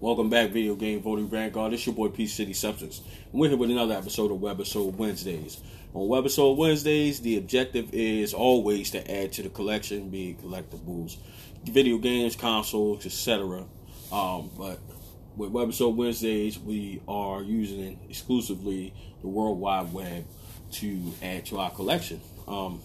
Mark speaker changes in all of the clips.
Speaker 1: Welcome back, Video Game Voting Vanguard. It's your boy Peace City Substance. And we're here with another episode of Webisode Wednesdays. On Webisode Wednesdays, the objective is always to add to the collection, be collectibles, video games, consoles, etc. Um, but with Webisode Wednesdays, we are using exclusively the World Wide Web to add to our collection. Um,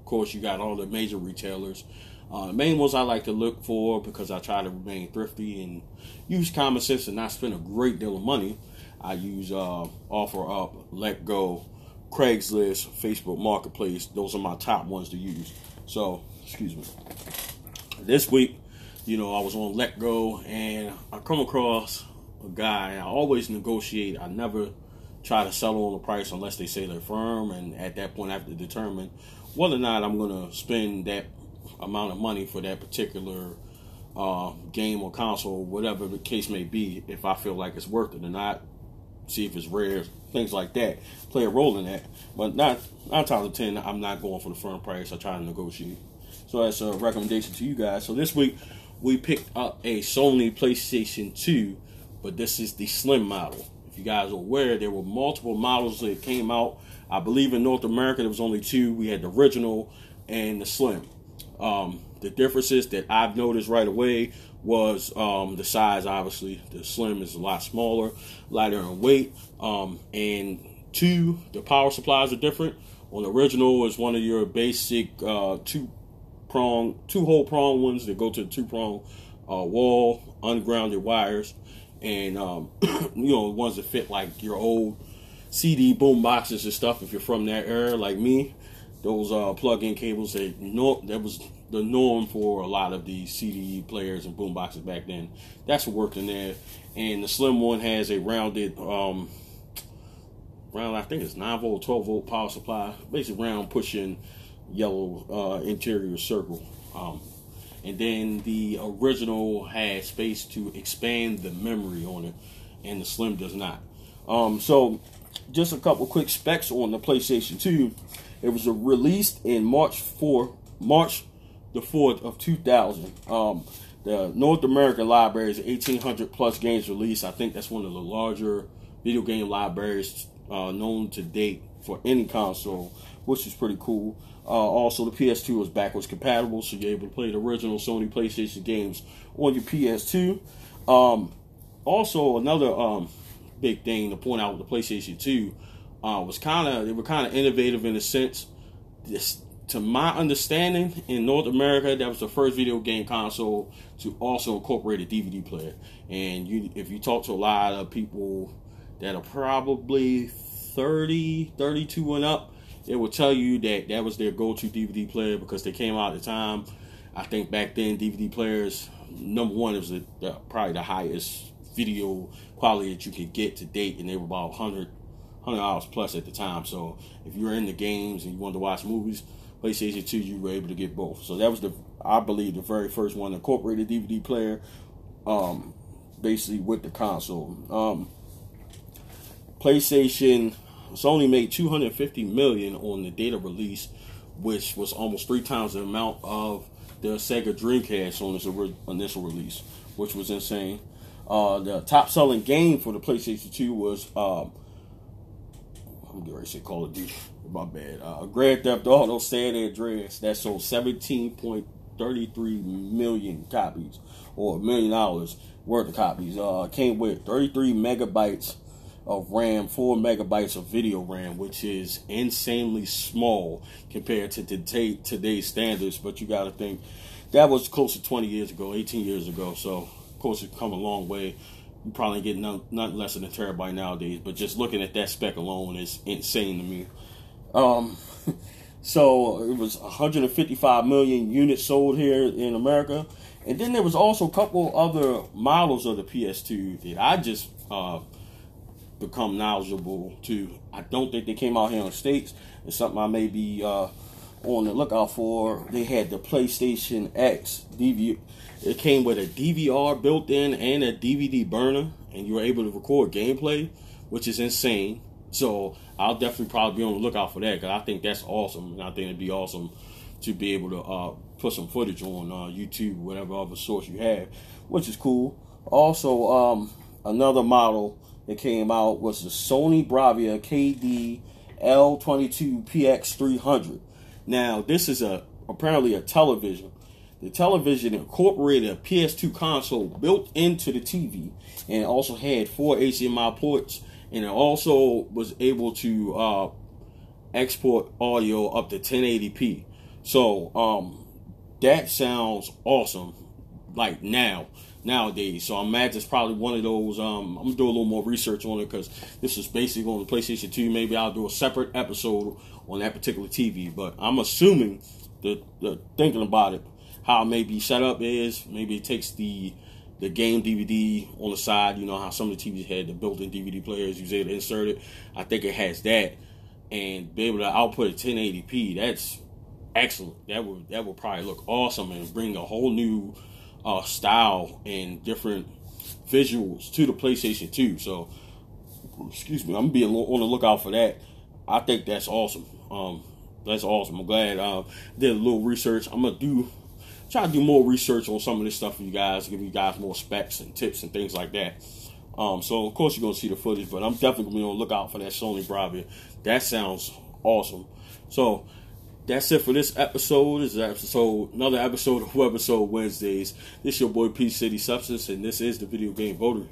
Speaker 1: of course, you got all the major retailers uh, the main ones I like to look for because I try to remain thrifty and use common sense and not spend a great deal of money. I use uh, OfferUp, letgo, Craigslist, Facebook Marketplace. Those are my top ones to use. So, excuse me. This week, you know, I was on letgo and I come across a guy. I always negotiate. I never try to sell on the price unless they say they're firm. And at that point, I have to determine whether or not I'm going to spend that amount of money for that particular uh, game or console, whatever the case may be, if I feel like it's worth it or not, see if it's rare, things like that, play a role in that. But not nine times of ten, I'm not going for the firm price. I try to negotiate. So that's a recommendation to you guys. So this week we picked up a Sony PlayStation 2, but this is the slim model. If you guys are aware, there were multiple models that came out. I believe in North America there was only two. We had the original and the slim. Um, the differences that I've noticed right away was um, the size. Obviously, the slim is a lot smaller, lighter in weight, um, and two, the power supplies are different. On the original is one of your basic uh, two prong, two hole prong ones that go to the two prong uh, wall, ungrounded wires, and um, you know ones that fit like your old CD boom boxes and stuff. If you're from that era, like me, those uh, plug-in cables that that was the norm for a lot of the CD players and boomboxes back then. That's what worked in there. And the slim one has a rounded, um, round I think it's nine volt, twelve volt power supply, basically round pushing yellow uh, interior circle. Um, and then the original had space to expand the memory on it, and the slim does not. Um, so, just a couple quick specs on the PlayStation 2. It was released in March 4, March the 4th of 2000. Um, the North American library is 1,800 plus games released. I think that's one of the larger video game libraries uh, known to date for any console, which is pretty cool. Uh, also, the PS2 is backwards compatible, so you're able to play the original Sony PlayStation games on your PS2. Um, also, another um, big thing to point out with the PlayStation 2 uh, was kind of they were kind of innovative in a sense. This, to my understanding, in North America, that was the first video game console to also incorporate a DVD player. And you, if you talk to a lot of people that are probably 30, 32 and up, they will tell you that that was their go-to DVD player because they came out at the time. I think back then DVD players, number one, was the, the, probably the highest video quality that you could get to date, and they were about 100 hundred dollars plus at the time. So if you were in the games and you wanted to watch movies, PlayStation Two, you were able to get both. So that was the, I believe, the very first one incorporated DVD player, um, basically with the console. Um, PlayStation, Sony made two hundred fifty million on the data release, which was almost three times the amount of the Sega Dreamcast on its initial release, which was insane. Uh, the top selling game for the PlayStation 2 was um, I'm to say Call of Duty. My bad. Uh, Grand Theft Auto San Andreas that sold 17.33 million copies, or a million dollars worth of copies. Uh, came with 33 megabytes of RAM, 4 megabytes of video RAM, which is insanely small compared to today, today's standards. But you got to think that was close to 20 years ago, 18 years ago. So, course, it's come a long way you probably get none, nothing less than a terabyte nowadays. But just looking at that spec alone is insane to me. Um, so it was 155 million units sold here in America, and then there was also a couple other models of the PS2 that I just uh, become knowledgeable to. I don't think they came out here in the states. It's something I may be uh, on the lookout for. They had the PlayStation X DVD it came with a DVR built in and a DVD burner, and you were able to record gameplay, which is insane. So I'll definitely probably be on the lookout for that because I think that's awesome, and I think it'd be awesome to be able to uh, put some footage on uh, YouTube, whatever other source you have, which is cool. Also, um, another model that came out was the Sony Bravia KD L22 PX300. Now, this is a apparently a television. The television incorporated a PS2 console built into the TV, and also had four HDMI ports, and it also was able to uh, export audio up to 1080p. So um, that sounds awesome. Like now, nowadays. So I imagine it's probably one of those. Um, I'm gonna do a little more research on it because this is basically on the PlayStation 2. Maybe I'll do a separate episode on that particular TV. But I'm assuming the, the thinking about it, how it may be set up is maybe it takes the the game DVD on the side. You know how some of the TVs had the built-in DVD players. You able to insert it. I think it has that, and be able to output at 1080p. That's excellent. That would that would probably look awesome and bring a whole new uh, style and different visuals to the PlayStation 2. So, excuse me, I'm gonna be on the lookout for that. I think that's awesome. Um, that's awesome. I'm glad I uh, did a little research. I'm gonna do try to do more research on some of this stuff for you guys, give you guys more specs and tips and things like that. Um, so of course you're gonna see the footage, but I'm definitely gonna the lookout for that Sony Bravia. That sounds awesome. So that's it for this episode. This is episode another episode of Webisode Wednesdays. This is your boy P City Substance, and this is the Video Game Votary.